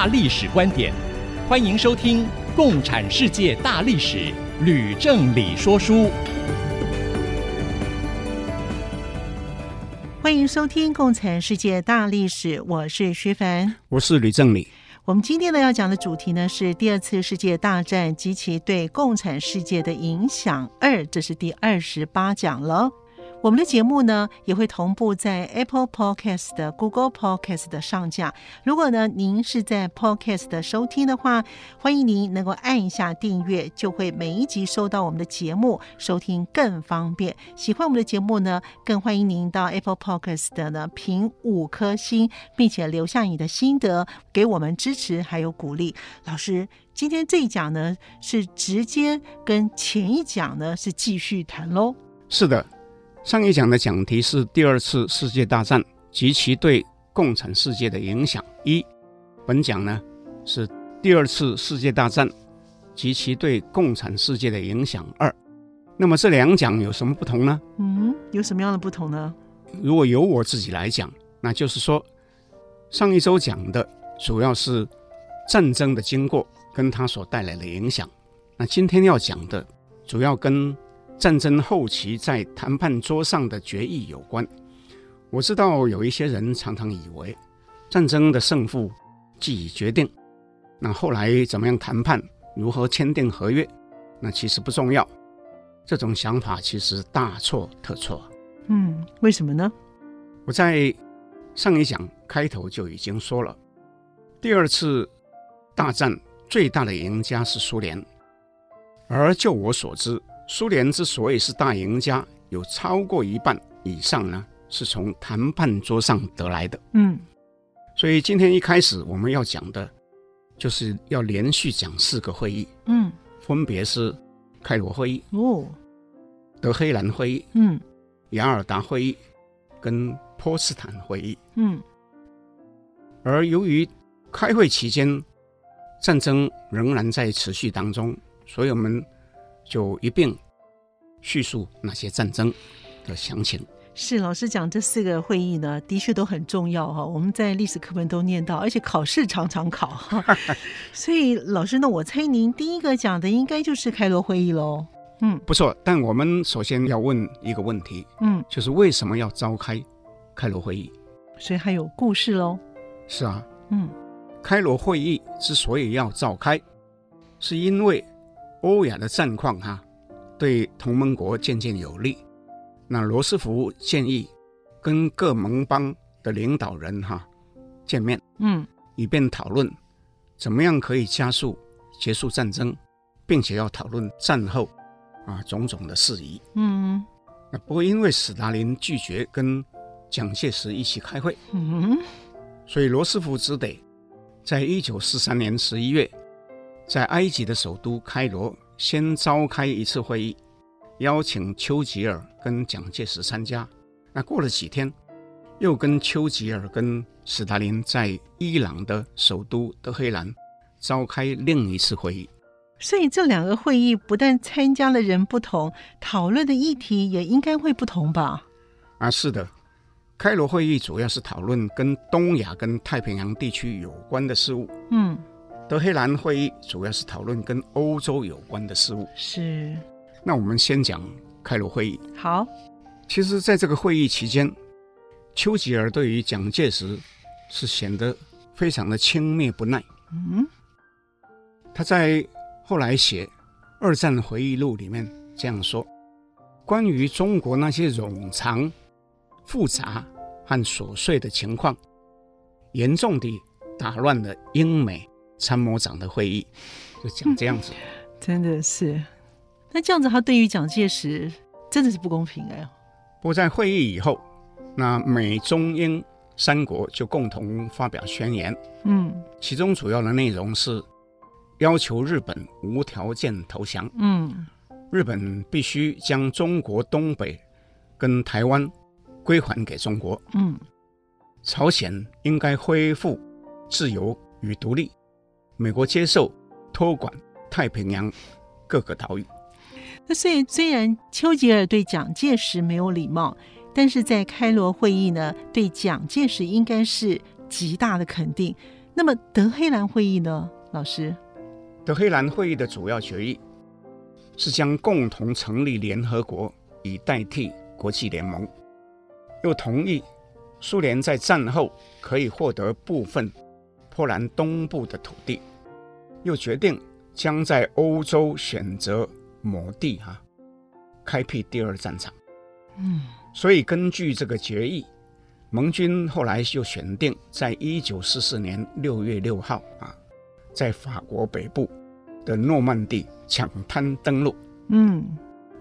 大历史观点，欢迎收听《共产世界大历史》，吕正理说书。欢迎收听《共产世界大历史》，我是徐凡，我是吕正理。我们今天呢要讲的主题呢是第二次世界大战及其对共产世界的影响二，这是第二十八讲了。我们的节目呢也会同步在 Apple Podcast 的 Google Podcast 的上架。如果呢您是在 Podcast 的收听的话，欢迎您能够按一下订阅，就会每一集收到我们的节目，收听更方便。喜欢我们的节目呢，更欢迎您到 Apple Podcast 的呢评五颗星，并且留下你的心得，给我们支持还有鼓励。老师，今天这一讲呢是直接跟前一讲呢是继续谈喽。是的。上一讲的讲题是第二次世界大战及其对共产世界的影响一，本讲呢是第二次世界大战及其对共产世界的影响二。那么这两讲有什么不同呢？嗯，有什么样的不同呢？如果由我自己来讲，那就是说，上一周讲的主要是战争的经过跟它所带来的影响，那今天要讲的主要跟战争后期在谈判桌上的决议有关。我知道有一些人常常以为战争的胜负既已决定，那后来怎么样谈判，如何签订合约，那其实不重要。这种想法其实大错特错。嗯，为什么呢？我在上一讲开头就已经说了，第二次大战最大的赢家是苏联，而就我所知。苏联之所以是大赢家，有超过一半以上呢，是从谈判桌上得来的。嗯，所以今天一开始我们要讲的，就是要连续讲四个会议。嗯，分别是开罗会议、哦，德黑兰会议、嗯，雅尔达会议跟波茨坦会议。嗯，而由于开会期间战争仍然在持续当中，所以我们。就一并叙述那些战争的详情。是老师讲这四个会议呢，的确都很重要哈。我们在历史课本都念到，而且考试常常考哈。所以老师呢，我猜您第一个讲的应该就是开罗会议喽。嗯，不错。但我们首先要问一个问题，嗯，就是为什么要召开开罗会议？所以还有故事喽。是啊，嗯，开罗会议之所以要召开，是因为。欧亚的战况哈，对同盟国渐渐有利。那罗斯福建议跟各盟邦的领导人哈见面，嗯，以便讨论怎么样可以加速结束战争，并且要讨论战后啊种种的事宜。嗯，那不过因为史达林拒绝跟蒋介石一起开会，嗯，所以罗斯福只得在一九四三年十一月。在埃及的首都开罗，先召开一次会议，邀请丘吉尔跟蒋介石参加。那过了几天，又跟丘吉尔跟斯大林在伊朗的首都德黑兰召开另一次会议。所以这两个会议不但参加的人不同，讨论的议题也应该会不同吧？啊，是的，开罗会议主要是讨论跟东亚跟太平洋地区有关的事物。嗯。德黑兰会议主要是讨论跟欧洲有关的事务。是，那我们先讲开罗会议。好，其实，在这个会议期间，丘吉尔对于蒋介石是显得非常的轻蔑不耐。嗯，他在后来写《二战回忆录》里面这样说：关于中国那些冗长、复杂和琐碎的情况，严重地打乱了英美。参谋长的会议就讲这样子，嗯，真的是。那这样子，他对于蒋介石真的是不公平哎。不过在会议以后，那美中英三国就共同发表宣言，嗯，其中主要的内容是要求日本无条件投降。嗯，日本必须将中国东北跟台湾归还给中国。嗯，朝鲜应该恢复自由与独立。美国接受托管太平洋各个岛屿。那所以，虽然丘吉尔对蒋介石没有礼貌，但是在开罗会议呢，对蒋介石应该是极大的肯定。那么德黑兰会议呢，老师？德黑兰会议的主要决议是将共同成立联合国以代替国际联盟，又同意苏联在战后可以获得部分波兰东部的土地，又决定将在欧洲选择某地哈、开辟第二战场。嗯，所以根据这个决议，盟军后来就选定在一九四四年六月六号啊，在法国北部的诺曼底抢滩登陆。嗯，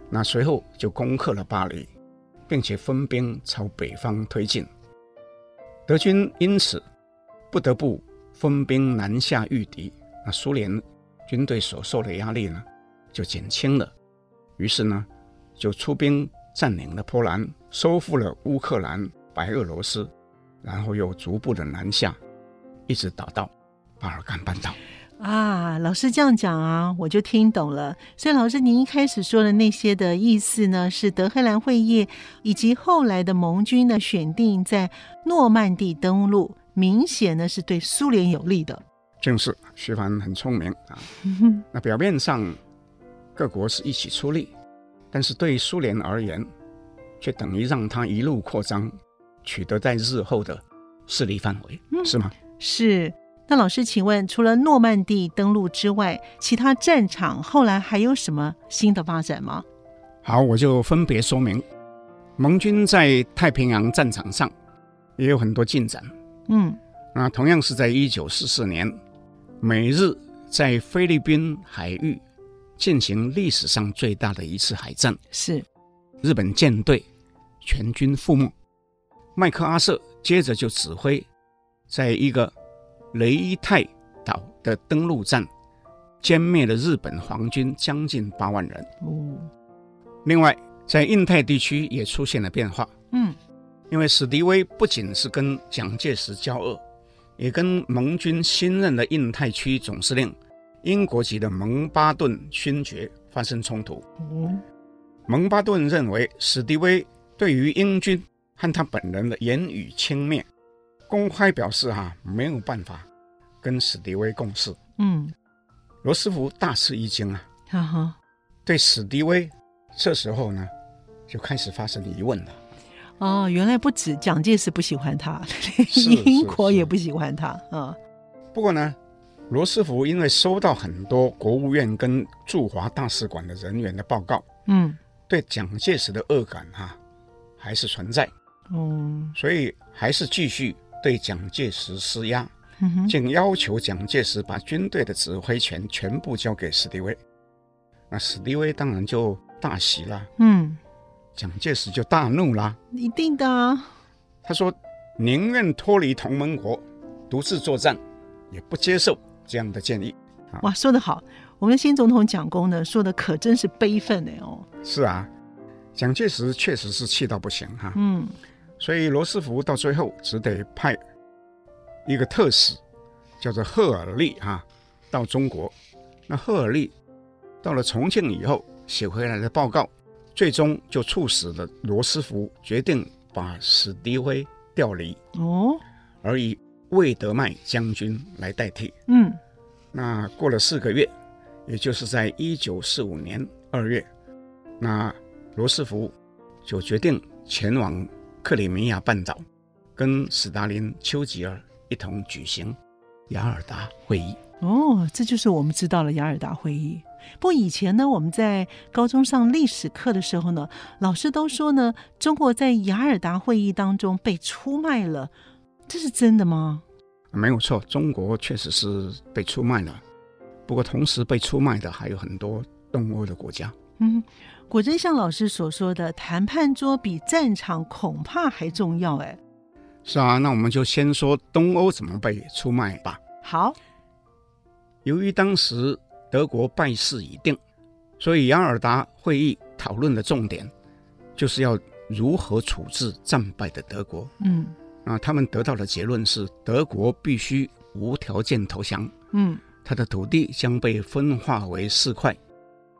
那随后就攻克了巴黎，并且分兵朝北方推进。德军因此不得不分兵南下御敌。那苏联军队所受的压力呢，就减轻了。于是呢，就出兵占领了波兰，收复了乌克兰、白俄罗斯，然后又逐步的南下，一直打到巴尔干半岛。啊，老师这样讲啊，我就听懂了。所以老师您一开始说的那些的意思呢，是德黑兰会议以及后来的盟军呢选定在诺曼底登陆，明显呢是对苏联有利的。正是，徐帆很聪明啊。那表面上各国是一起出力，但是对苏联而言，却等于让他一路扩张，取得在日后的势力范围，嗯、是吗？是。那老师，请问，除了诺曼底登陆之外，其他战场后来还有什么新的发展吗？好，我就分别说明。盟军在太平洋战场上也有很多进展。嗯，那同样是在一九四四年，美日在菲律宾海域进行历史上最大的一次海战。是，日本舰队全军覆没。麦克阿瑟接着就指挥，在一个雷伊泰岛的登陆战，歼灭了日本皇军将近八万人。哦，另外在印太地区也出现了变化。嗯，因为史迪威不仅是跟蒋介石交恶，也跟盟军新任的印太区总司令英国籍的蒙巴顿勋爵发生冲突。嗯，蒙巴顿认为史迪威对于英军和他本人的言语轻蔑。公开表示哈、啊、没有办法跟史迪威共事。嗯，罗斯福大吃一惊啊，哈哈，对史迪威这时候呢就开始发生疑问了。哦，原来不止蒋介石不喜欢他，是英国也不喜欢他啊。哦、不过呢，罗斯福因为收到很多国务院跟驻华大使馆的人员的报告，嗯，对蒋介石的恶感哈、啊、还是存在。嗯，所以还是继续。对蒋介石施压，嗯、竟要求蒋介石把军队的指挥权全部交给史迪威。那史迪威当然就大喜了。嗯，蒋介石就大怒啦。一定的啊。他说：“宁愿脱离同盟国，独自作战，也不接受这样的建议。”哇，说得好！我们的新总统蒋公呢，说的可真是悲愤呢哦。是啊，蒋介石确实是气到不行哈。嗯。所以罗斯福到最后只得派一个特使，叫做赫尔利哈，到中国。那赫尔利到了重庆以后写回来的报告，最终就促使了罗斯福决定把史迪威调离哦，而以魏德迈将军来代替。嗯，那过了四个月，也就是在一九四五年二月，那罗斯福就决定前往。克里米亚半岛，跟斯大林、丘吉尔一同举行雅尔达会议。哦，这就是我们知道的雅尔达会议。不过以前呢，我们在高中上历史课的时候呢，老师都说呢，中国在雅尔达会议当中被出卖了，这是真的吗？没有错，中国确实是被出卖了。不过同时被出卖的还有很多东欧的国家。嗯。果真像老师所说的，谈判桌比战场恐怕还重要哎。是啊，那我们就先说东欧怎么被出卖吧。好，由于当时德国败势已定，所以雅尔达会议讨论的重点就是要如何处置战败的德国。嗯，啊，他们得到的结论是德国必须无条件投降。嗯，他的土地将被分化为四块，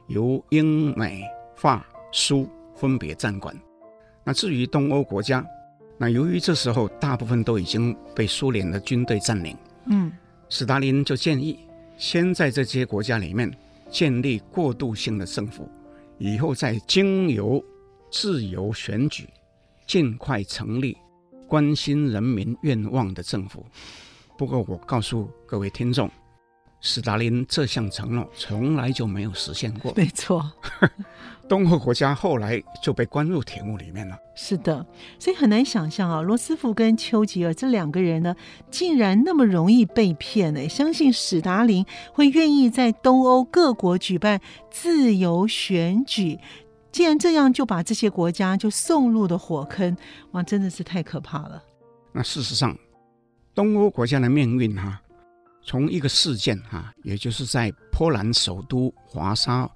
由英、美、法、苏分别占管。那至于东欧国家，那由于这时候大部分都已经被苏联的军队占领，嗯，斯大林就建议先在这些国家里面建立过渡性的政府，以后再经由自由选举，尽快成立关心人民愿望的政府。不过，我告诉各位听众，斯大林这项承诺从来就没有实现过。没错。东欧国家后来就被关入铁幕里面了。是的，所以很难想象啊，罗斯福跟丘吉尔这两个人呢，竟然那么容易被骗呢。相信史达林会愿意在东欧各国举办自由选举，既然这样，就把这些国家就送入了火坑，哇，真的是太可怕了。那事实上，东欧国家的命运哈、啊，从一个事件哈、啊，也就是在波兰首都华沙。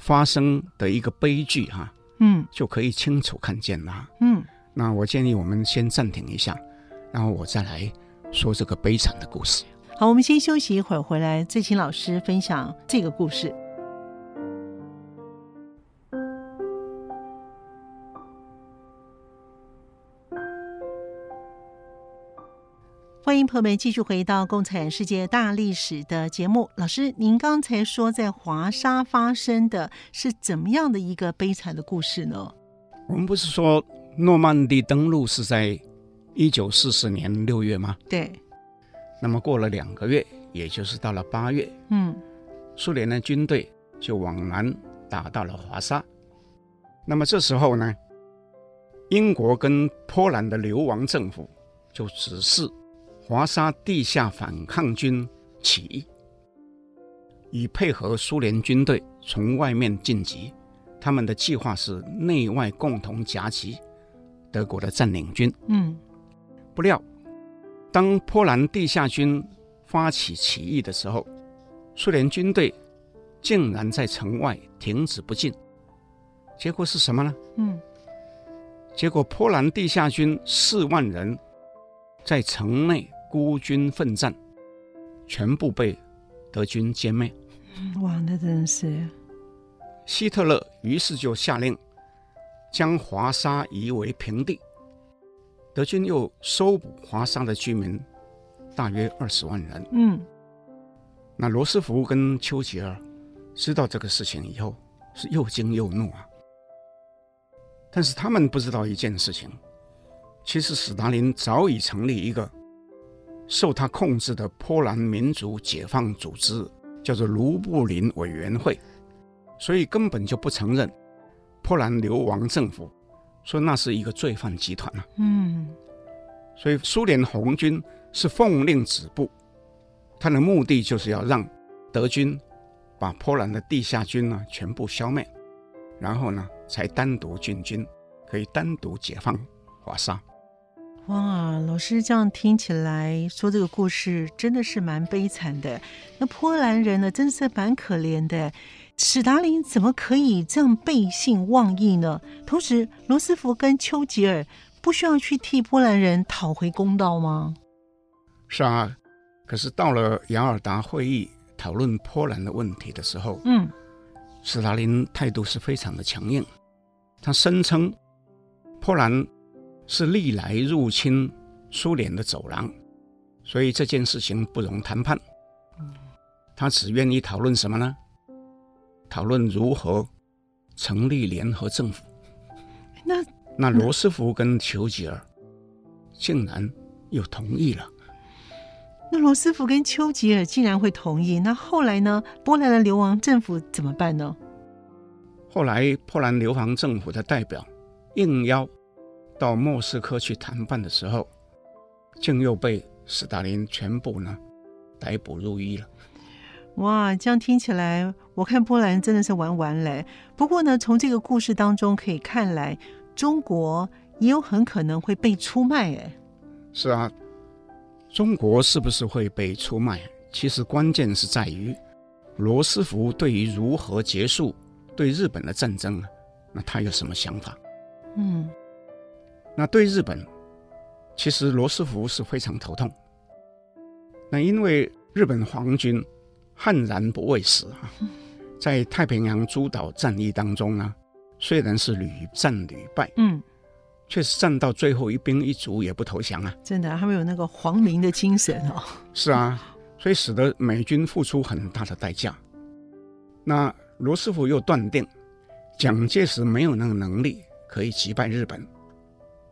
发生的一个悲剧哈、啊，嗯，就可以清楚看见了。嗯，那我建议我们先暂停一下，然后我再来说这个悲惨的故事。好，我们先休息一会儿，回来再请老师分享这个故事。欢迎朋友们继续回到《共产世界大历史》的节目。老师，您刚才说在华沙发生的是怎么样的一个悲惨的故事呢？我们不是说诺曼底登陆是在一九四四年六月吗？对。那么过了两个月，也就是到了八月，嗯，苏联的军队就往南打到了华沙。那么这时候呢，英国跟波兰的流亡政府就指示。华沙地下反抗军起义，以配合苏联军队从外面进击。他们的计划是内外共同夹击德国的占领军。嗯，不料当波兰地下军发起起义的时候，苏联军队竟然在城外停止不进。结果是什么呢？嗯，结果波兰地下军四万人在城内。孤军奋战，全部被德军歼灭。哇，那真是！希特勒于是就下令将华沙夷为平地。德军又搜捕华沙的居民，大约二十万人。嗯，那罗斯福跟丘吉尔知道这个事情以后，是又惊又怒啊。但是他们不知道一件事情，其实史达林早已成立一个。受他控制的波兰民族解放组织叫做卢布林委员会，所以根本就不承认波兰流亡政府，说那是一个罪犯集团啊。嗯，所以苏联红军是奉令止步，他的目的就是要让德军把波兰的地下军呢全部消灭，然后呢才单独进军，可以单独解放华沙。哇，老师这样听起来说这个故事真的是蛮悲惨的。那波兰人呢，真是蛮可怜的。史达林怎么可以这样背信忘义呢？同时，罗斯福跟丘吉尔不需要去替波兰人讨回公道吗？是啊，可是到了雅尔达会议讨论波兰的问题的时候，嗯，史达林态度是非常的强硬，他声称波兰。是历来入侵苏联的走廊，所以这件事情不容谈判。他只愿意讨论什么呢？讨论如何成立联合政府。那那罗斯福跟丘吉尔竟然又同意了。那罗斯福跟丘吉尔竟然会同意？那后来呢？波兰的流亡政府怎么办呢？后来波兰流亡政府的代表应邀。到莫斯科去谈判的时候，竟又被斯大林全部呢逮捕入狱了。哇，这样听起来，我看波兰真的是玩完了。不过呢，从这个故事当中可以看来，中国也有很可能会被出卖。哎，是啊，中国是不是会被出卖？其实关键是在于罗斯福对于如何结束对日本的战争，那他有什么想法？嗯，那对日本，其实罗斯福是非常头痛。那因为日本皇军悍然不畏死啊，在太平洋诸岛战役当中呢，虽然是屡战屡败，嗯，却是战到最后一兵一卒也不投降啊！真的，他们有那个皇民的精神哦。是啊，所以使得美军付出很大的代价。那罗斯福又断定蒋介石没有那个能力可以击败日本，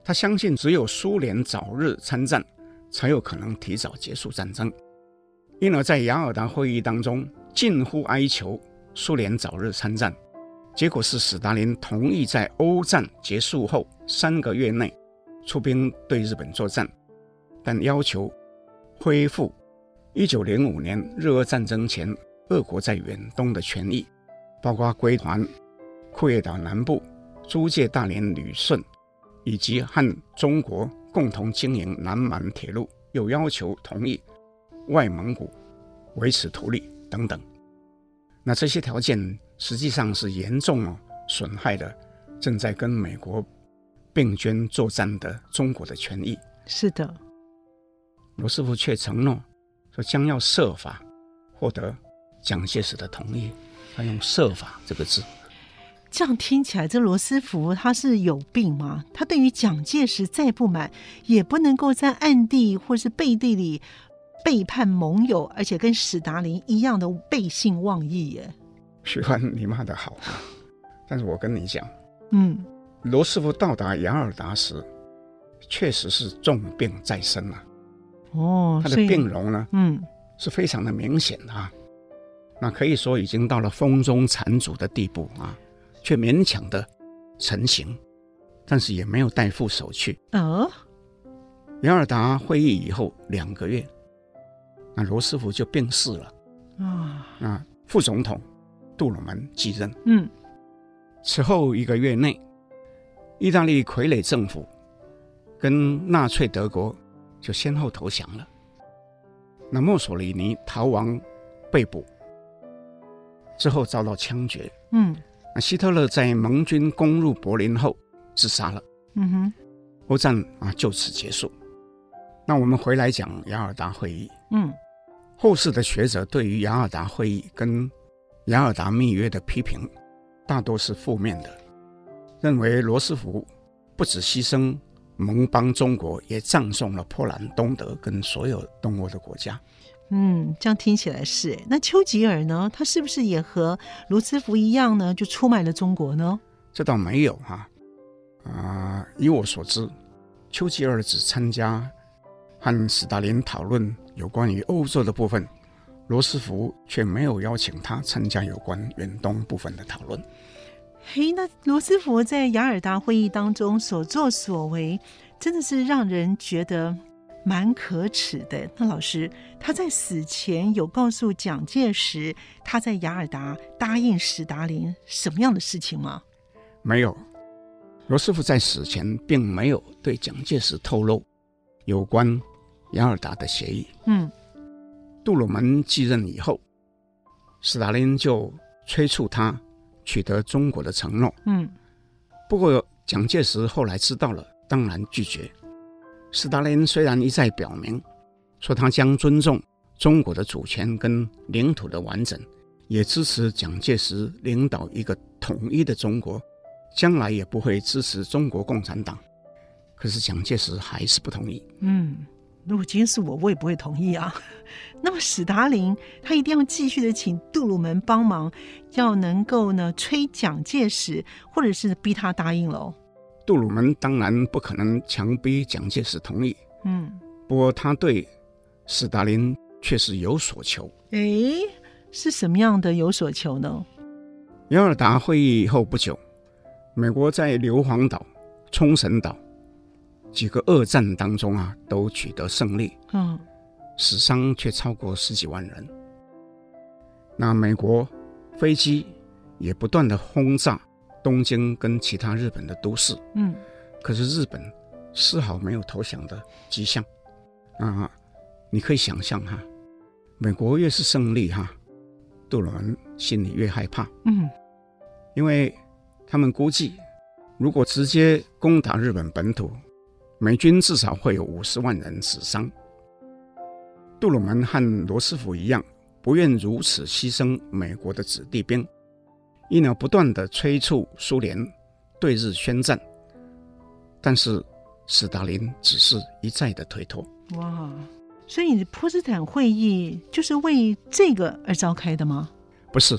他相信只有苏联早日参战。才有可能提早结束战争，因而，在雅尔达会议当中，近乎哀求苏联早日参战。结果是史达林同意在欧战结束后三个月内出兵对日本作战，但要求恢复1905年日俄战争前俄国在远东的权益，包括归还库页岛南部、租借大连旅顺，以及和中国。共同经营南满铁路，又要求同意外蒙古维持独立等等。那这些条件实际上是严重损害了正在跟美国并肩作战的中国的权益。是的，罗斯福却承诺说将要设法获得蒋介石的同意。他用“设法”这个字。这样听起来，这罗斯福他是有病吗？他对于蒋介石再不满，也不能够在暗地或是背地里背叛盟友，而且跟史达林一样的背信忘义耶。徐欢，你骂得好，但是我跟你讲，嗯，罗斯福到达雅尔达时，确实是重病在身啊。哦，他的病容呢，嗯，是非常的明显啊。那可以说已经到了风中残烛的地步啊。却勉强的成行，但是也没有带副手去。哦，雅尔达会议以后两个月，那罗斯福就病逝了。啊，那副总统杜鲁门继任。嗯，此后一个月内，意大利傀儡政府跟纳粹德国就先后投降了。那墨索里尼逃亡被捕之后遭到枪决。嗯。希特勒在盟军攻入柏林后自杀了。嗯哼，欧战啊就此结束。那我们回来讲雅尔达会议。嗯，后世的学者对于雅尔达会议跟雅尔达密约的批评，大多是负面的，认为罗斯福不止牺牲盟邦中国，也葬送了波兰、东德跟所有东欧的国家。嗯，这样听起来是。那丘吉尔呢？他是不是也和罗斯福一样呢？就出卖了中国呢？这倒没有哈。啊，呃，以我所知，丘吉尔只参加和斯大林讨论有关于欧洲的部分，罗斯福却没有邀请他参加有关远东部分的讨论。嘿，那罗斯福在雅尔达会议当中所作所为，真的是让人觉得。蛮可耻的。那老师他在死前有告诉蒋介石他在雅尔达答应史达林什么样的事情吗？没有，罗斯福在死前并没有对蒋介石透露有关雅尔达的协议。嗯，杜鲁门继任以后，史达林就催促他取得中国的承诺。嗯，不过蒋介石后来知道了，当然拒绝。斯大林虽然一再表明说他将尊重中国的主权跟领土的完整，也支持蒋介石领导一个统一的中国，将来也不会支持中国共产党。可是蒋介石还是不同意。嗯，如果今天是我，我也不会同意啊。那么史达林他一定要继续的请杜鲁门帮忙，要能够呢催蒋介石，或者是逼他答应喽。杜鲁门当然不可能强逼蒋介石同意，嗯，不过他对斯大林却是有所求。诶，是什么样的有所求呢？雅尔达会议以后不久，美国在硫磺岛、冲绳岛几个二战当中啊，都取得胜利，嗯，死伤却超过十几万人。那美国飞机也不断的轰炸。东京跟其他日本的都市，嗯，可是日本丝毫没有投降的迹象啊！你可以想象哈，美国越是胜利哈，杜鲁门心里越害怕。嗯，因为他们估计，如果直接攻打日本本土，美军至少会有五十万人死伤。杜鲁门和罗斯福一样，不愿如此牺牲美国的子弟兵，因而不断地催促苏联对日宣战。但是斯大林只是一再的推脱。哇，所以波茨坦会议就是为这个而召开的吗？不是，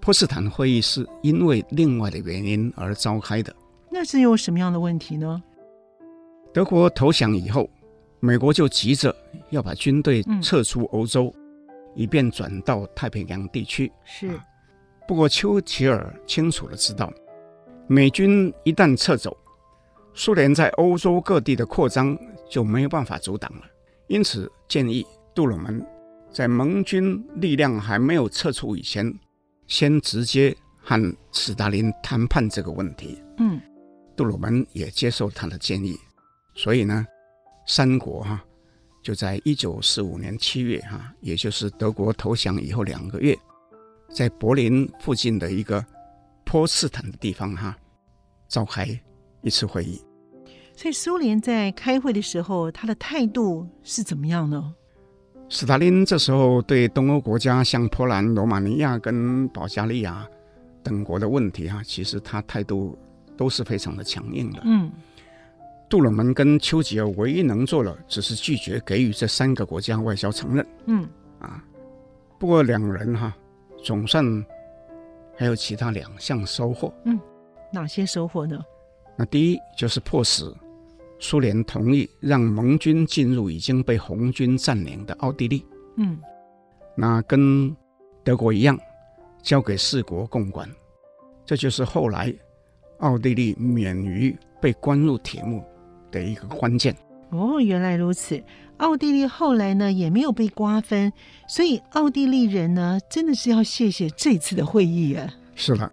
波茨坦会议是因为另外的原因而召开的。那是有什么样的问题呢？德国投降以后。美国就急着要把军队撤出欧洲，嗯、以便转到太平洋地区。是，不过丘吉尔清楚的知道，美军一旦撤走，苏联在欧洲各地的扩张就没有办法阻挡了。因此，建议杜鲁门在盟军力量还没有撤出以前，先直接和斯大林谈判这个问题。嗯，杜鲁门也接受他的建议，所以呢。三国哈，就在一九四五年七月哈，也就是德国投降以后两个月，在柏林附近的一个波茨坦的地方哈，召开一次会议。所以苏联在开会的时候，他的态度是怎么样呢？斯大林这时候对东欧国家，像波兰、罗马尼亚跟保加利亚等国的问题哈，其实他态度都是非常的强硬的。嗯。杜鲁门跟丘吉尔唯一能做的，只是拒绝给予这三个国家外交承认。嗯，啊，不过两人哈，总算还有其他两项收获。嗯，哪些收获呢？那第一就是迫使苏联同意让盟军进入已经被红军占领的奥地利。嗯，那跟德国一样，交给四国共管。这就是后来奥地利免于被关入铁幕的一个关键哦，原来如此。奥地利后来呢也没有被瓜分，所以奥地利人呢真的是要谢谢这次的会议啊。是的。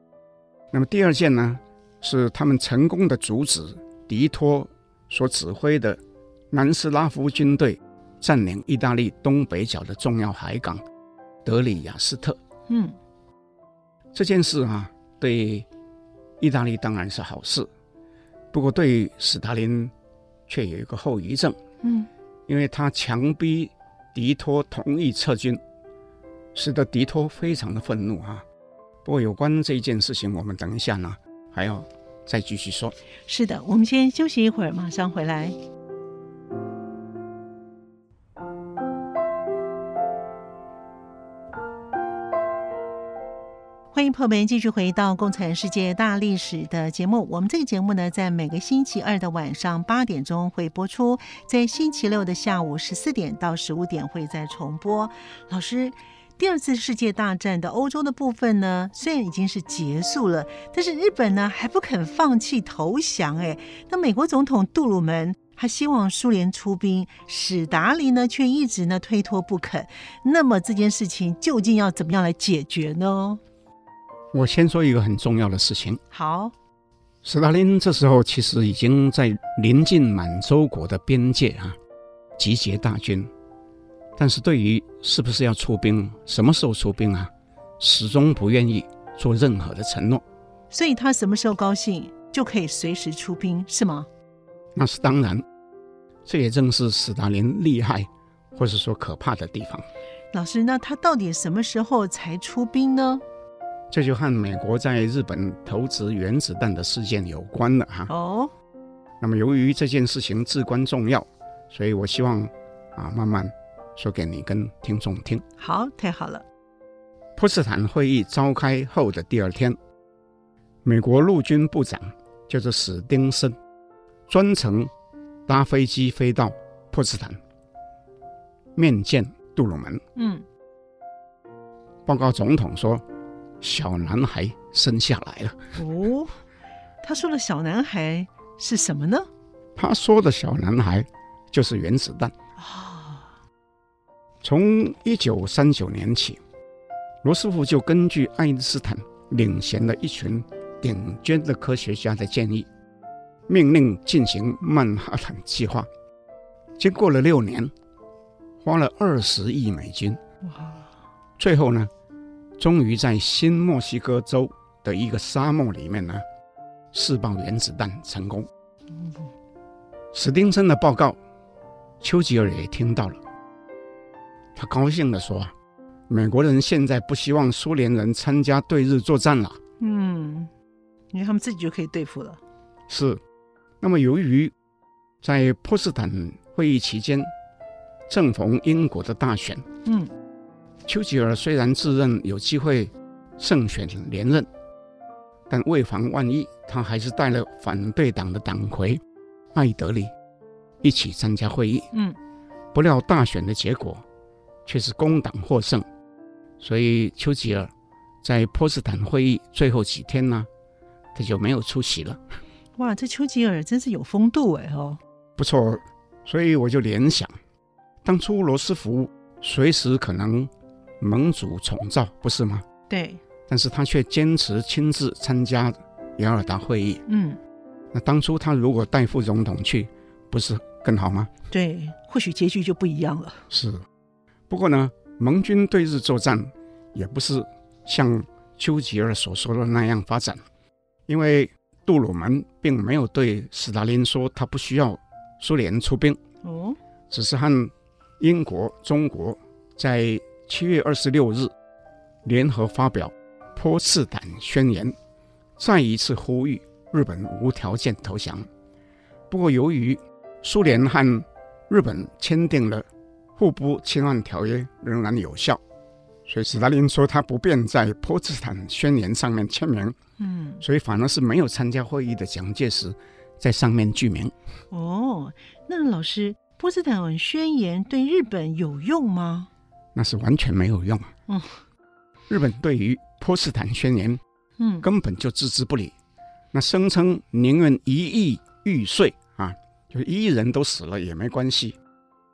那么第二件呢，是他们成功的阻止迪托所指挥的南斯拉夫军队占领意大利东北角的重要海港德里亚斯特。嗯，这件事啊，对意大利当然是好事，不过对斯大林。却有一个后遗症，嗯，因为他强逼迪托同意撤军，使得迪托非常的愤怒啊。不过有关这一件事情，我们等一下呢还要再继续说。是的，我们先休息一会儿，马上回来。欢迎朋友们继续回到《共产世界大历史》的节目。我们这个节目呢，在每个星期二的晚上八点钟会播出，在星期六的下午十四点到十五点会再重播。老师，第二次世界大战的欧洲的部分呢，虽然已经是结束了，但是日本呢还不肯放弃投降。哎，那美国总统杜鲁门他希望苏联出兵，史达林呢却一直呢推脱不肯。那么这件事情究竟要怎么样来解决呢？我先说一个很重要的事情。好，斯大林这时候其实已经在临近满洲国的边界啊，集结大军，但是对于是不是要出兵、什么时候出兵啊，始终不愿意做任何的承诺。所以他什么时候高兴就可以随时出兵，是吗？那是当然，这也正是斯大林厉害，或者说可怕的地方。老师，那他到底什么时候才出兵呢？这就和美国在日本投掷原子弹的事件有关了哈。哦，那么由于这件事情至关重要，所以我希望啊慢慢说给你跟听众听。好，太好了。波茨坦会议召开后的第二天，美国陆军部长叫做史丁森，专程搭飞机飞到波茨坦面见杜鲁门。嗯，报告总统说。小男孩生下来了。哦，他说的小男孩是什么呢？他说的小男孩就是原子弹。啊，从一九三九年起，罗斯福就根据爱因斯坦领衔的一群顶尖的科学家的建议，命令进行曼哈顿计划。经过了六年，花了二十亿美金，哇！最后呢，终于在新墨西哥州的一个沙漠里面呢，试爆原子弹成功。嗯、史丁森的报告，丘吉尔也听到了，他高兴地说：“美国人现在不希望苏联人参加对日作战了。”嗯，因为他们自己就可以对付了。是。那么，由于在波茨坦会议期间，正逢英国的大选，嗯，丘吉尔虽然自认有机会胜选连任，但为防万一，他还是带了反对党的党魁艾德里一起参加会议。嗯，不料大选的结果却是工党获胜，所以丘吉尔在波茨坦会议最后几天呢，他就没有出席了。哇，这丘吉尔真是有风度哎！哦，不错，所以我就联想，当初罗斯福随时可能蒙主重造，不是吗？对。但是他却坚持亲自参加雅尔达会议。嗯。那当初他如果带副总统去，不是更好吗？对，或许结局就不一样了。是。不过呢，盟军对日作战也不是像丘吉尔所说的那样发展，因为。杜鲁门并没有对斯大林说他不需要苏联出兵，哦，只是和英国、中国在七月二十六日联合发表波茨坦宣言，再一次呼吁日本无条件投降。不过，由于苏联和日本签订了互不侵犯条约，仍然有效。所以，斯大林说他不便在波茨坦宣言上面签名，嗯，所以反而是没有参加会议的蒋介石在上面具名。哦，那老师，波茨坦宣言对日本有用吗？那是完全没有用。嗯，日本对于波茨坦宣言，嗯，根本就置之不理。嗯、那声称宁愿一亿玉碎啊，就是一亿人都死了也没关系，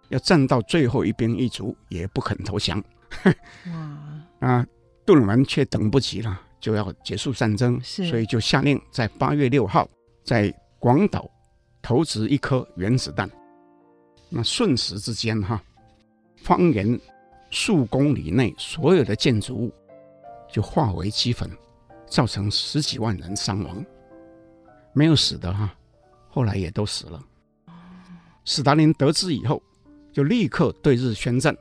要战到最后一兵一卒也不肯投降。哇！啊，杜鲁门却等不及了，就要结束战争，是所以就下令在八月六号在广岛投掷一颗原子弹。那瞬时之间，哈，方圆数公里内所有的建筑物就化为齑粉，造成十几万人伤亡。没有死的哈，后来也都死了。斯大林得知以后，就立刻对日宣战。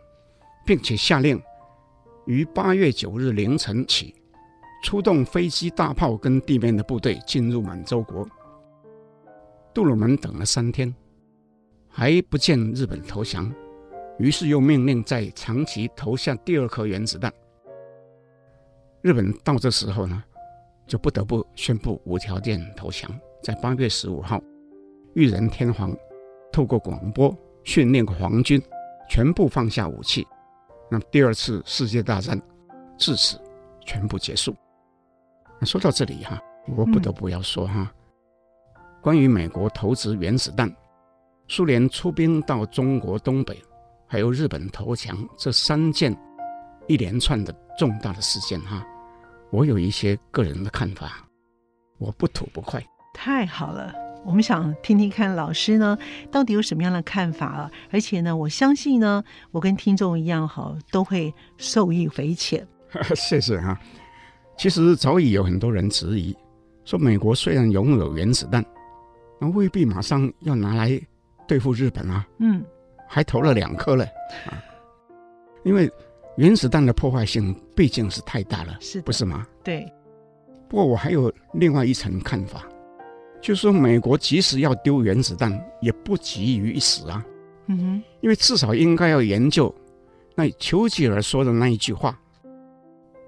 并且下令，于八月九日凌晨起，出动飞机、大炮跟地面的部队进入满洲国。杜鲁门等了三天，还不见日本投降，于是又命令在长崎投下第二颗原子弹。日本到这时候呢，就不得不宣布无条件投降。在八月十五号，裕仁天皇透过广播训练皇军全部放下武器。那么第二次世界大战至此全部结束。说到这里哈，我不得不要说哈，关于美国投掷原子弹、苏联出兵到中国东北，还有日本投降这三件一连串的重大的事件哈，我有一些个人的看法，我不吐不快。太好了。我们想听听看老师呢，到底有什么样的看法啊？而且呢，我相信呢，我跟听众一样哈，都会受益匪浅。谢谢哈。其实早已有很多人质疑，说美国虽然拥有原子弹，那未必马上要拿来对付日本啊。嗯，还投了两颗了啊。因为原子弹的破坏性毕竟是太大了，是不是吗？对。不过我还有另外一层看法。就是说，美国即使要丢原子弹，也不急于一时啊。嗯哼，因为至少应该要研究那丘吉尔说的那一句话。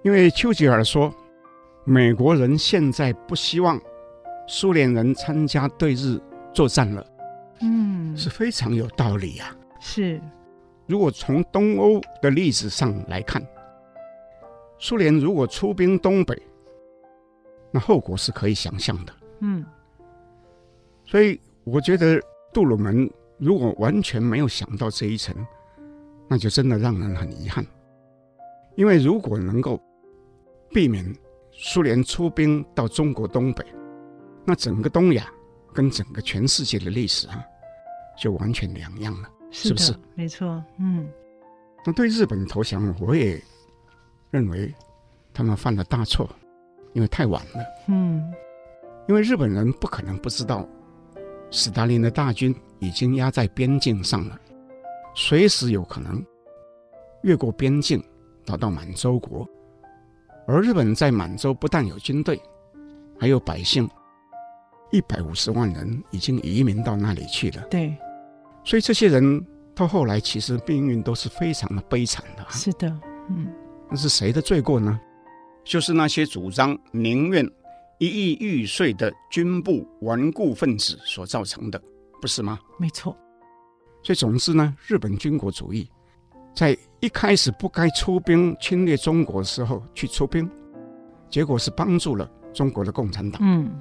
因为丘吉尔说，美国人现在不希望苏联人参加对日作战了。嗯，是非常有道理呀。是，如果从东欧的历史上来看，苏联如果出兵东北，那后果是可以想象的。嗯。所以我觉得杜鲁门如果完全没有想到这一层，那就真的让人很遗憾。因为如果能够避免苏联出兵到中国东北，那整个东亚跟整个全世界的历史啊，就完全两样了，是，不是？没错，嗯。那对日本投降，我也认为他们犯了大错，因为太晚了。嗯，因为日本人不可能不知道，斯大林的大军已经压在边境上了，随时有可能越过边境打到满洲国。而日本在满洲不但有军队，还有百姓，一百五十万人已经移民到那里去了。对，所以这些人。到后来，其实命运都是非常的悲惨的。是的，嗯，那是谁的罪过呢？就是那些主张宁愿一亿玉碎的军部顽固分子所造成的，不是吗？没错。所以，总之呢，日本军国主义在一开始不该出兵侵略中国的时候去出兵，结果是帮助了中国的共产党。嗯，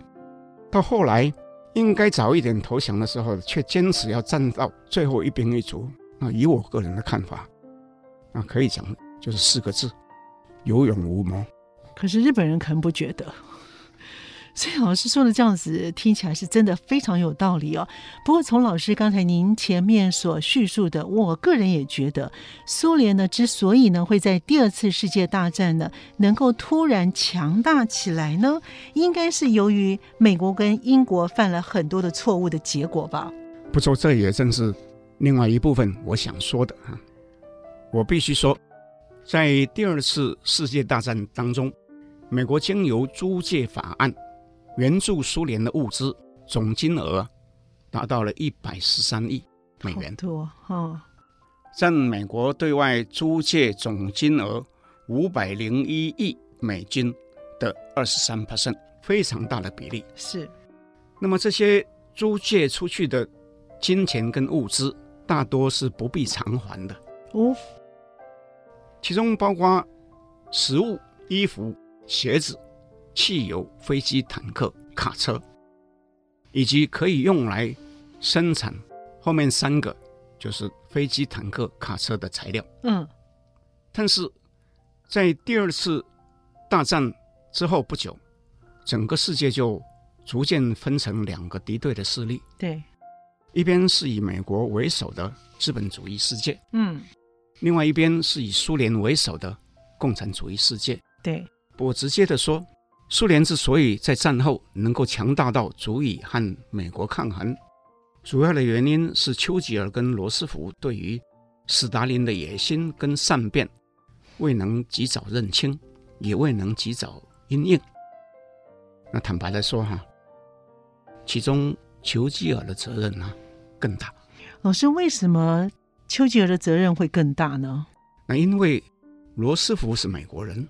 到后来。应该早一点投降的时候，却坚持要站到最后一兵一卒。那以我个人的看法，那可以讲就是四个字：有勇无谋。可是日本人可能不觉得。所以老师说的这样子听起来是真的非常有道理哦。不过从老师刚才您前面所叙述的，我个人也觉得，苏联呢之所以呢会在第二次世界大战呢能够突然强大起来呢，应该是由于美国跟英国犯了很多的错误的结果吧。不错，这也正是另外一部分我想说的哈。我必须说，在第二次世界大战当中，美国经由租借法案。援助苏联的物资总金额达到了一百十三亿美元，多哈，占美国对外租借总金额五百零一亿美金的二十三 percent，非常大的比例。是，那么这些租借出去的金钱跟物资，大多是不必偿还的哦，其中包括食物、衣服、鞋子。汽油、飞机、坦克、卡车，以及可以用来生产后面三个，就是飞机、坦克、卡车的材料。嗯，但是在第二次大战之后不久，整个世界就逐渐分成两个敌对的势力。对，一边是以美国为首的资本主义世界，嗯，另外一边是以苏联为首的共产主义世界。对，我直接的说。苏联之所以在战后能够强大到足以和美国抗衡，主要的原因是丘吉尔跟罗斯福对于斯大林的野心跟善变未能及早认清，也未能及早因应。那坦白来说哈，其中丘吉尔的责任呢更大。老师，为什么丘吉尔的责任会更大呢？那因为罗斯福是美国人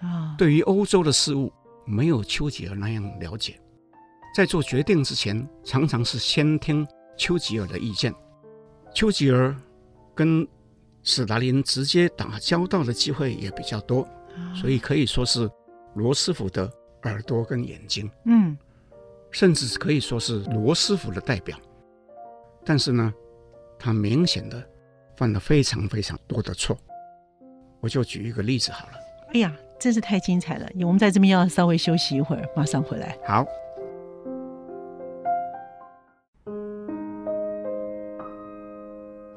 啊，对于欧洲的事务。没有丘吉尔那样了解，在做决定之前，常常是先听丘吉尔的意见。丘吉尔跟斯大林直接打交道的机会也比较多，所以可以说是罗斯福的耳朵跟眼睛，嗯，甚至可以说是罗斯福的代表。但是呢，他明显的犯了非常非常多的错。我就举一个例子好了。哎呀。真是太精彩了！我们在这边要稍微休息一会儿，马上回来。好，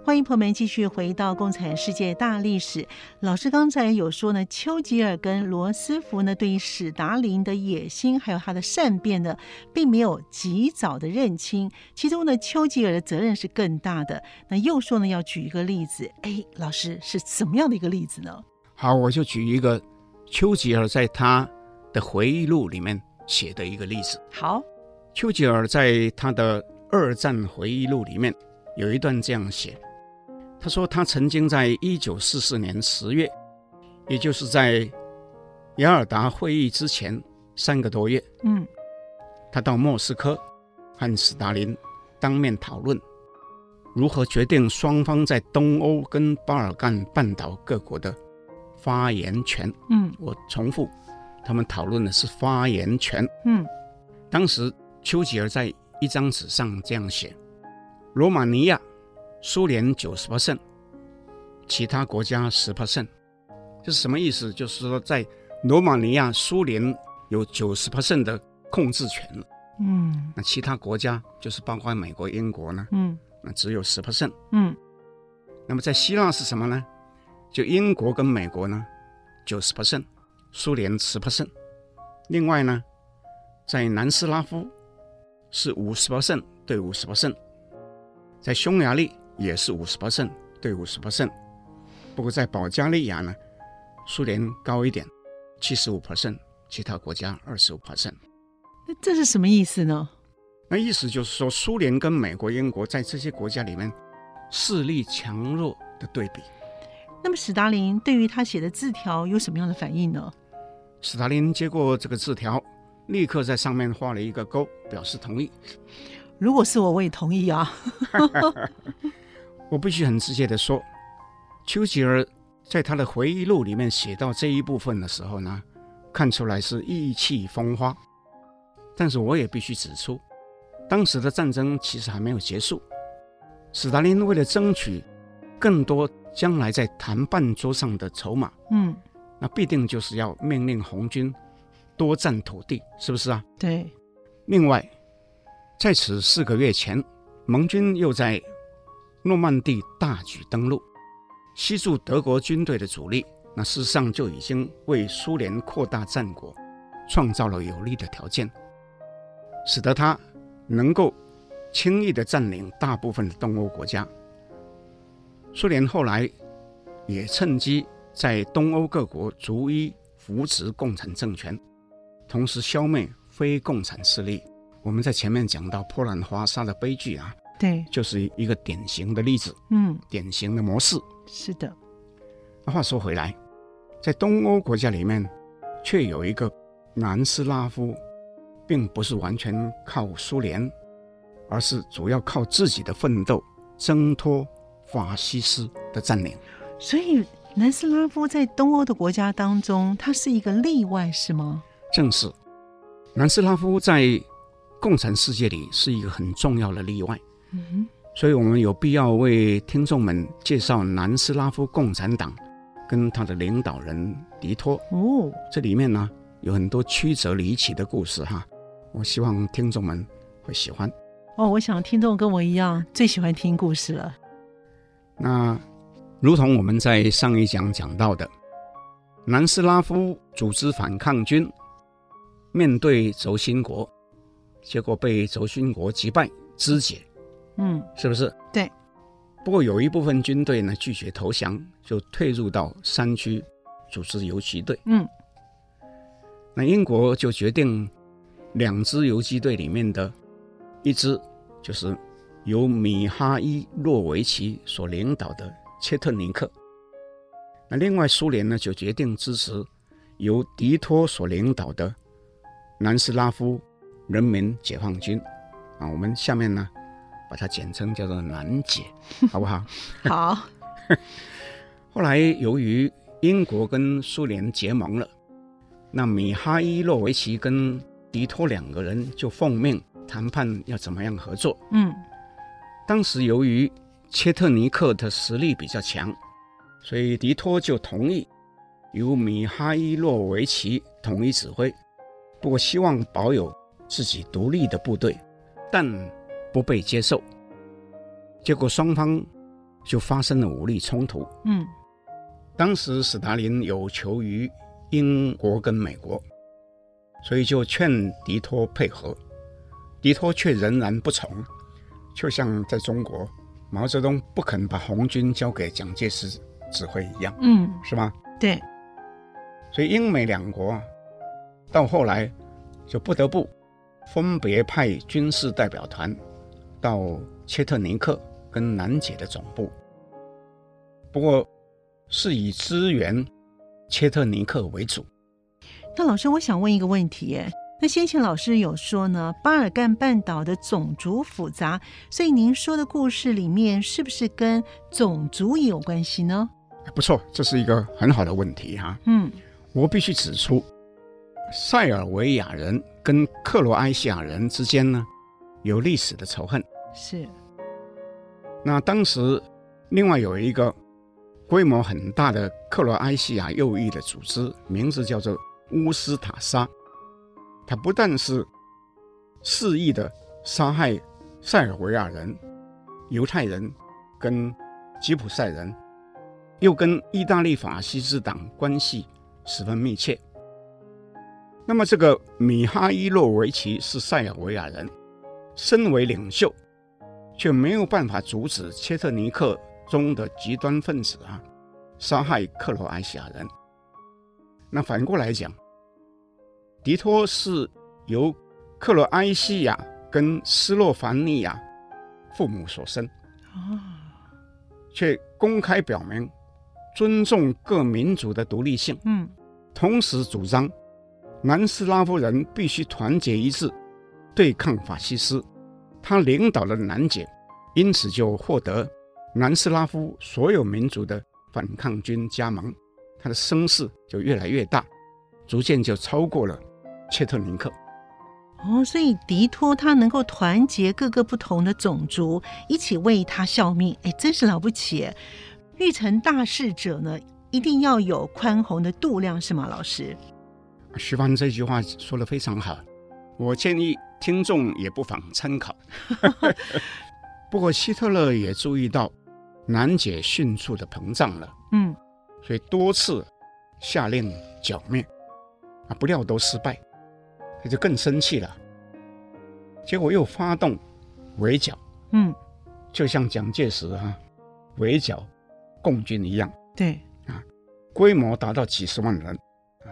欢迎朋友们继续回到《共产世界大历史》。老师刚才有说呢，丘吉尔跟罗斯福呢，对于史达林的野心还有他的善变呢，并没有及早的认清。其中呢，丘吉尔的责任是更大的。那又说呢，要举一个例子。哎，老师是怎么样的一个例子呢？好，我就举一个。丘吉尔在他的回忆录里面写的一个例子。好，丘吉尔在他的二战回忆录里面有一段这样写：他说他曾经在一九四四年十月，也就是在雅尔达会议之前三个多月，嗯，他到莫斯科和斯大林当面讨论如何决定双方在东欧跟巴尔干半岛各国的。发言权，嗯，我重复，他们讨论的是发言权，嗯，当时丘吉尔在一张纸上这样写：罗马尼亚，苏联九十 percent，其他国家十 percent，这是什么意思？就是说，在罗马尼亚，苏联有九十 percent 的控制权了，嗯，那其他国家就是包括美国、英国呢，嗯，那只有十 percent，嗯，那么在希腊是什么呢？就英国跟美国呢，九十 percent，苏联十 percent。另外呢，在南斯拉夫是五十 percent 对五十 percent，在匈牙利也是五十 percent 对五十 percent。不过在保加利亚呢，苏联高一点，七十五 percent，其他国家二十五 percent。那这是什么意思呢？那意思就是说，苏联跟美国、英国在这些国家里面势力强弱的对比。那么，史达林对于他写的字条有什么样的反应呢？史达林接过这个字条，立刻在上面画了一个勾，表示同意。如果是我，我也同意啊。我必须很直接的说，丘吉尔在他的回忆录里面写到这一部分的时候呢，看出来是意气风发。但是我也必须指出。当时的战争其实还没有结束，史达林为了争取更多将来在谈判桌上的筹码，嗯，那必定就是要命令红军多占土地，是不是啊？对。另外，在此四个月前，盟军又在诺曼底大举登陆，吸驻德国军队的主力，那事实上就已经为苏联扩大战果创造了有利的条件，使得他。能够轻易地占领大部分的东欧国家，苏联后来也趁机在东欧各国逐一扶植共产政权，同时消灭非共产势力。我们在前面讲到波兰华沙的悲剧啊，对，就是一个典型的例子，嗯，典型的模式。是的。那话说回来，在东欧国家里面，却有一个南斯拉夫。并不是完全靠苏联，而是主要靠自己的奋斗挣脱法西斯的占领。所以，南斯拉夫在东欧的国家当中，它是一个例外，是吗？正是，南斯拉夫在共产世界里是一个很重要的例外。嗯哼，所以我们有必要为听众们介绍南斯拉夫共产党跟他的领导人迪托。哦，这里面呢有很多曲折离奇的故事哈。我希望听众们会喜欢哦。我想听众跟我一样最喜欢听故事了。那如同我们在上一讲讲到的，南斯拉夫组织反抗军面对轴心国，结果被轴心国击败肢解。嗯，是不是？对。不过有一部分军队呢拒绝投降，就退入到山区组织游击队。嗯，那英国就决定。两支游击队里面的一支，就是由米哈伊洛维奇所领导的切特尼克。那另外苏联呢，就决定支持由迪托所领导的南斯拉夫人民解放军。啊，我们下面呢，把它简称叫做南解，好不好？好。后来由于英国跟苏联结盟了，那米哈伊洛维奇跟迪托两个人就奉命谈判要怎么样合作。嗯，当时由于切特尼克的实力比较强，所以迪托就同意由米哈伊洛维奇统一指挥，不过希望保有自己独立的部队，但不被接受。结果双方就发生了武力冲突。嗯，当时史达林有求于英国跟美国。所以就劝迪托配合，迪托却仍然不从，就像在中国，毛泽东不肯把红军交给蒋介石指挥一样，嗯，是吗？对。所以英美两国啊，到后来就不得不分别派军事代表团到切特尼克跟南姐的总部，不过是以支援切特尼克为主。那老师，我想问一个问题，哎，那先前老师有说呢，巴尔干半岛的种族复杂，所以您说的故事里面是不是跟种族也有关系呢？不错，这是一个很好的问题哈。嗯，我必须指出，塞尔维亚人跟克罗埃西亚人之间呢，有历史的仇恨。是。那当时另外有一个规模很大的克罗埃西亚右翼的组织，名字叫做。乌斯塔沙，他不但是肆意的杀害塞尔维亚人、犹太人跟吉普赛人，又跟意大利法西斯党关系十分密切。那么，这个米哈伊洛维奇是塞尔维亚人，身为领袖，却没有办法阻止切特尼克中的极端分子啊杀害克罗埃西亚人。那反过来讲，狄托是由克罗埃西亚跟斯洛伐尼亚父母所生，却公开表明尊重各民族的独立性，嗯，同时主张。南斯拉夫人必须团结一致，对抗法西斯。他领导了南解，因此就获得南斯拉夫所有民族的反抗军加盟。他的声势就越来越大，逐渐就超过了切特尼克。哦，所以迪托他能够团结各个不同的种族，一起为他效命，哎，真是了不起！欲成大事者呢，一定要有宽宏的度量，是吗，老师？徐帆这句话说的非常好，我建议听众也不妨参考。不过希特勒也注意到南解迅速的膨胀了，嗯，所以多次下令剿灭，啊，不料都失败，他就更生气了，结果又发动围剿，嗯，就像蒋介石啊围剿共军一样，对，啊，规模达到几十万人啊。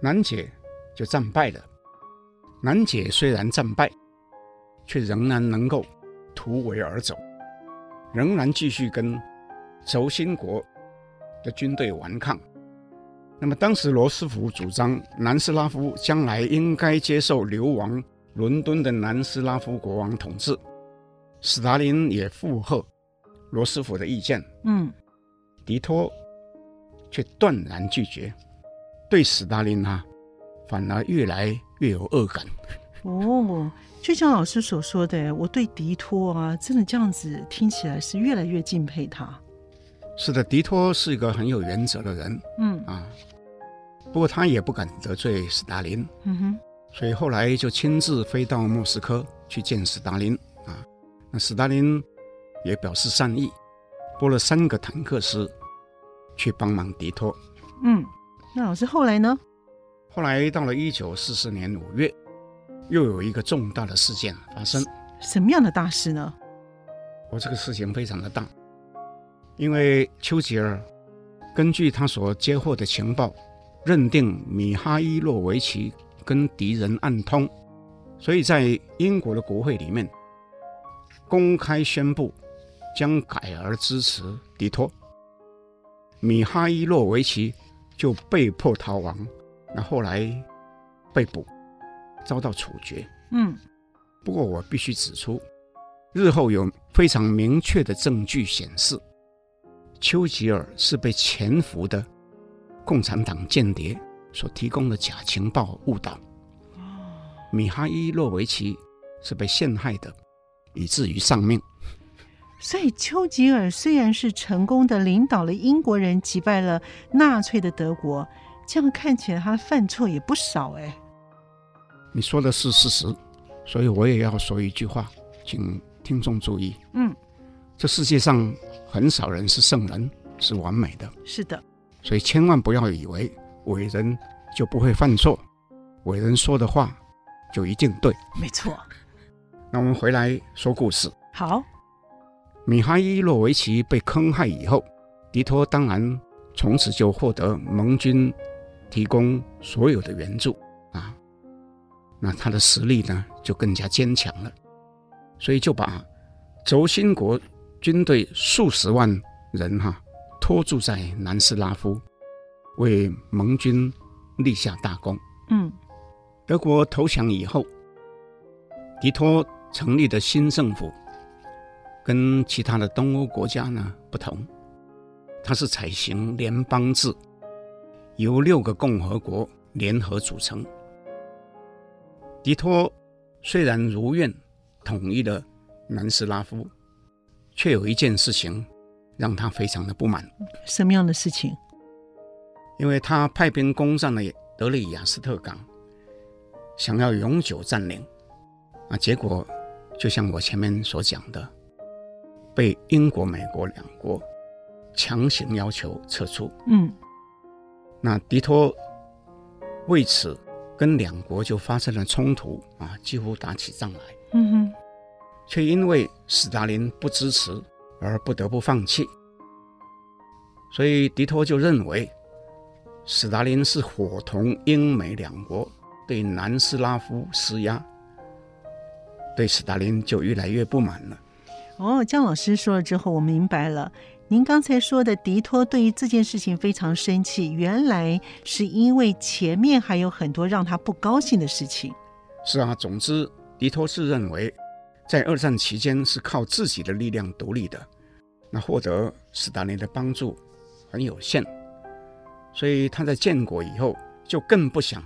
南姐就战败了。南姐虽然战败，却仍然能够突围而走，仍然继续跟轴心国的军队顽抗。那么当时罗斯福主张南斯拉夫将来应该接受流亡伦敦的南斯拉夫国王统治，斯大林也附和罗斯福的意见。嗯，迪托却断然拒绝。对斯大林啊，反而越来越有恶感。哦，就像老师所说的，我对迪托啊，真的这样子听起来是越来越敬佩他。是的，迪托是一个很有原则的人。嗯啊，不过他也不敢得罪斯大林。嗯哼，所以后来就亲自飞到莫斯科去见斯大林啊。那斯大林也表示善意，拨了三个坦克师去帮忙迪托。嗯。那老师后来呢？后来到了一九四四年五月，又有一个重大的事件发生。什么样的大事呢？我这个事情非常的大，因为丘吉尔根据他所接获的情报，认定米哈伊洛维奇跟敌人暗通，所以在英国的国会里面公开宣布将改而支持迪托。米哈伊洛维奇。就被迫逃亡，那后来被捕，遭到处决。嗯，不过我必须指出，日后有非常明确的证据显示，丘吉尔是被潜伏的共产党间谍所提供的假情报误导。米哈伊洛维奇是被陷害的，以至于丧命。所以，丘吉尔虽然是成功的领导了英国人击败了纳粹的德国，这样看起来他犯错也不少哎。你说的是事实，所以我也要说一句话，请听众注意。嗯，这世界上很少人是圣人，是完美的。是的，所以千万不要以为伟人就不会犯错，伟人说的话就一定对。没错。那我们回来说故事。好。米哈伊洛维奇被坑害以后，迪托当然从此就获得盟军提供所有的援助啊，那他的实力呢就更加坚强了，所以就把轴心国军队数十万人哈、啊、拖住在南斯拉夫，为盟军立下大功。嗯，德国投降以后，迪托成立的新政府。跟其他的东欧国家呢不同，它是采行联邦制，由六个共和国联合组成。迪托虽然如愿统一了南斯拉夫，却有一件事情让他非常的不满。什么样的事情？因为他派兵攻占了德里亚斯特港，想要永久占领，啊，结果就像我前面所讲的。被英国、美国两国强行要求撤出。嗯，那迪托为此跟两国就发生了冲突啊，几乎打起仗来。嗯哼，却因为斯大林不支持而不得不放弃。所以迪托就认为，斯大林是伙同英美两国对南斯拉夫施压，对斯大林就越来越不满了。哦，姜老师说了之后，我明白了。您刚才说的迪托对于这件事情非常生气，原来是因为前面还有很多让他不高兴的事情。是啊，总之，迪托是认为，在二战期间是靠自己的力量独立的，那获得斯大林的帮助很有限，所以他在建国以后就更不想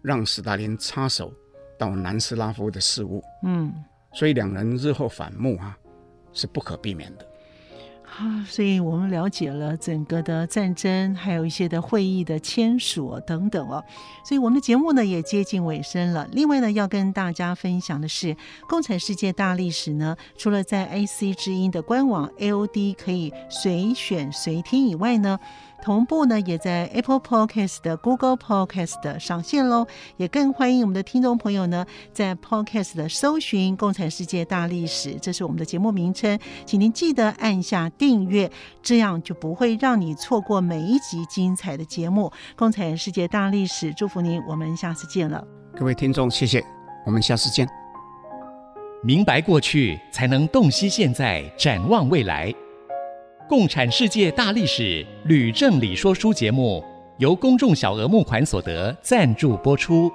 让斯大林插手到南斯拉夫的事务。嗯，所以两人日后反目啊，是不可避免的。啊，所以我们了解了整个的战争，还有一些的会议的签署等等哦。所以我们的节目呢也接近尾声了。另外呢，要跟大家分享的是，《共产世界大历史》呢，除了在 AC 之音的官网 AOD 可以随选随听以外呢。同步呢，也在 Apple Podcast 的 Google Podcast 的上线喽。也更欢迎我们的听众朋友呢，在 Podcast 的搜寻《共产世界大历史》，这是我们的节目名称，请您记得按下订阅，这样就不会让你错过每一集精彩的节目。《共产世界大历史》，祝福您，我们下次见了。各位听众，谢谢，我们下次见。明白过去，才能洞悉现在，展望未来。共产世界大历史吕正理说书节目由公众小额募款所得赞助播出。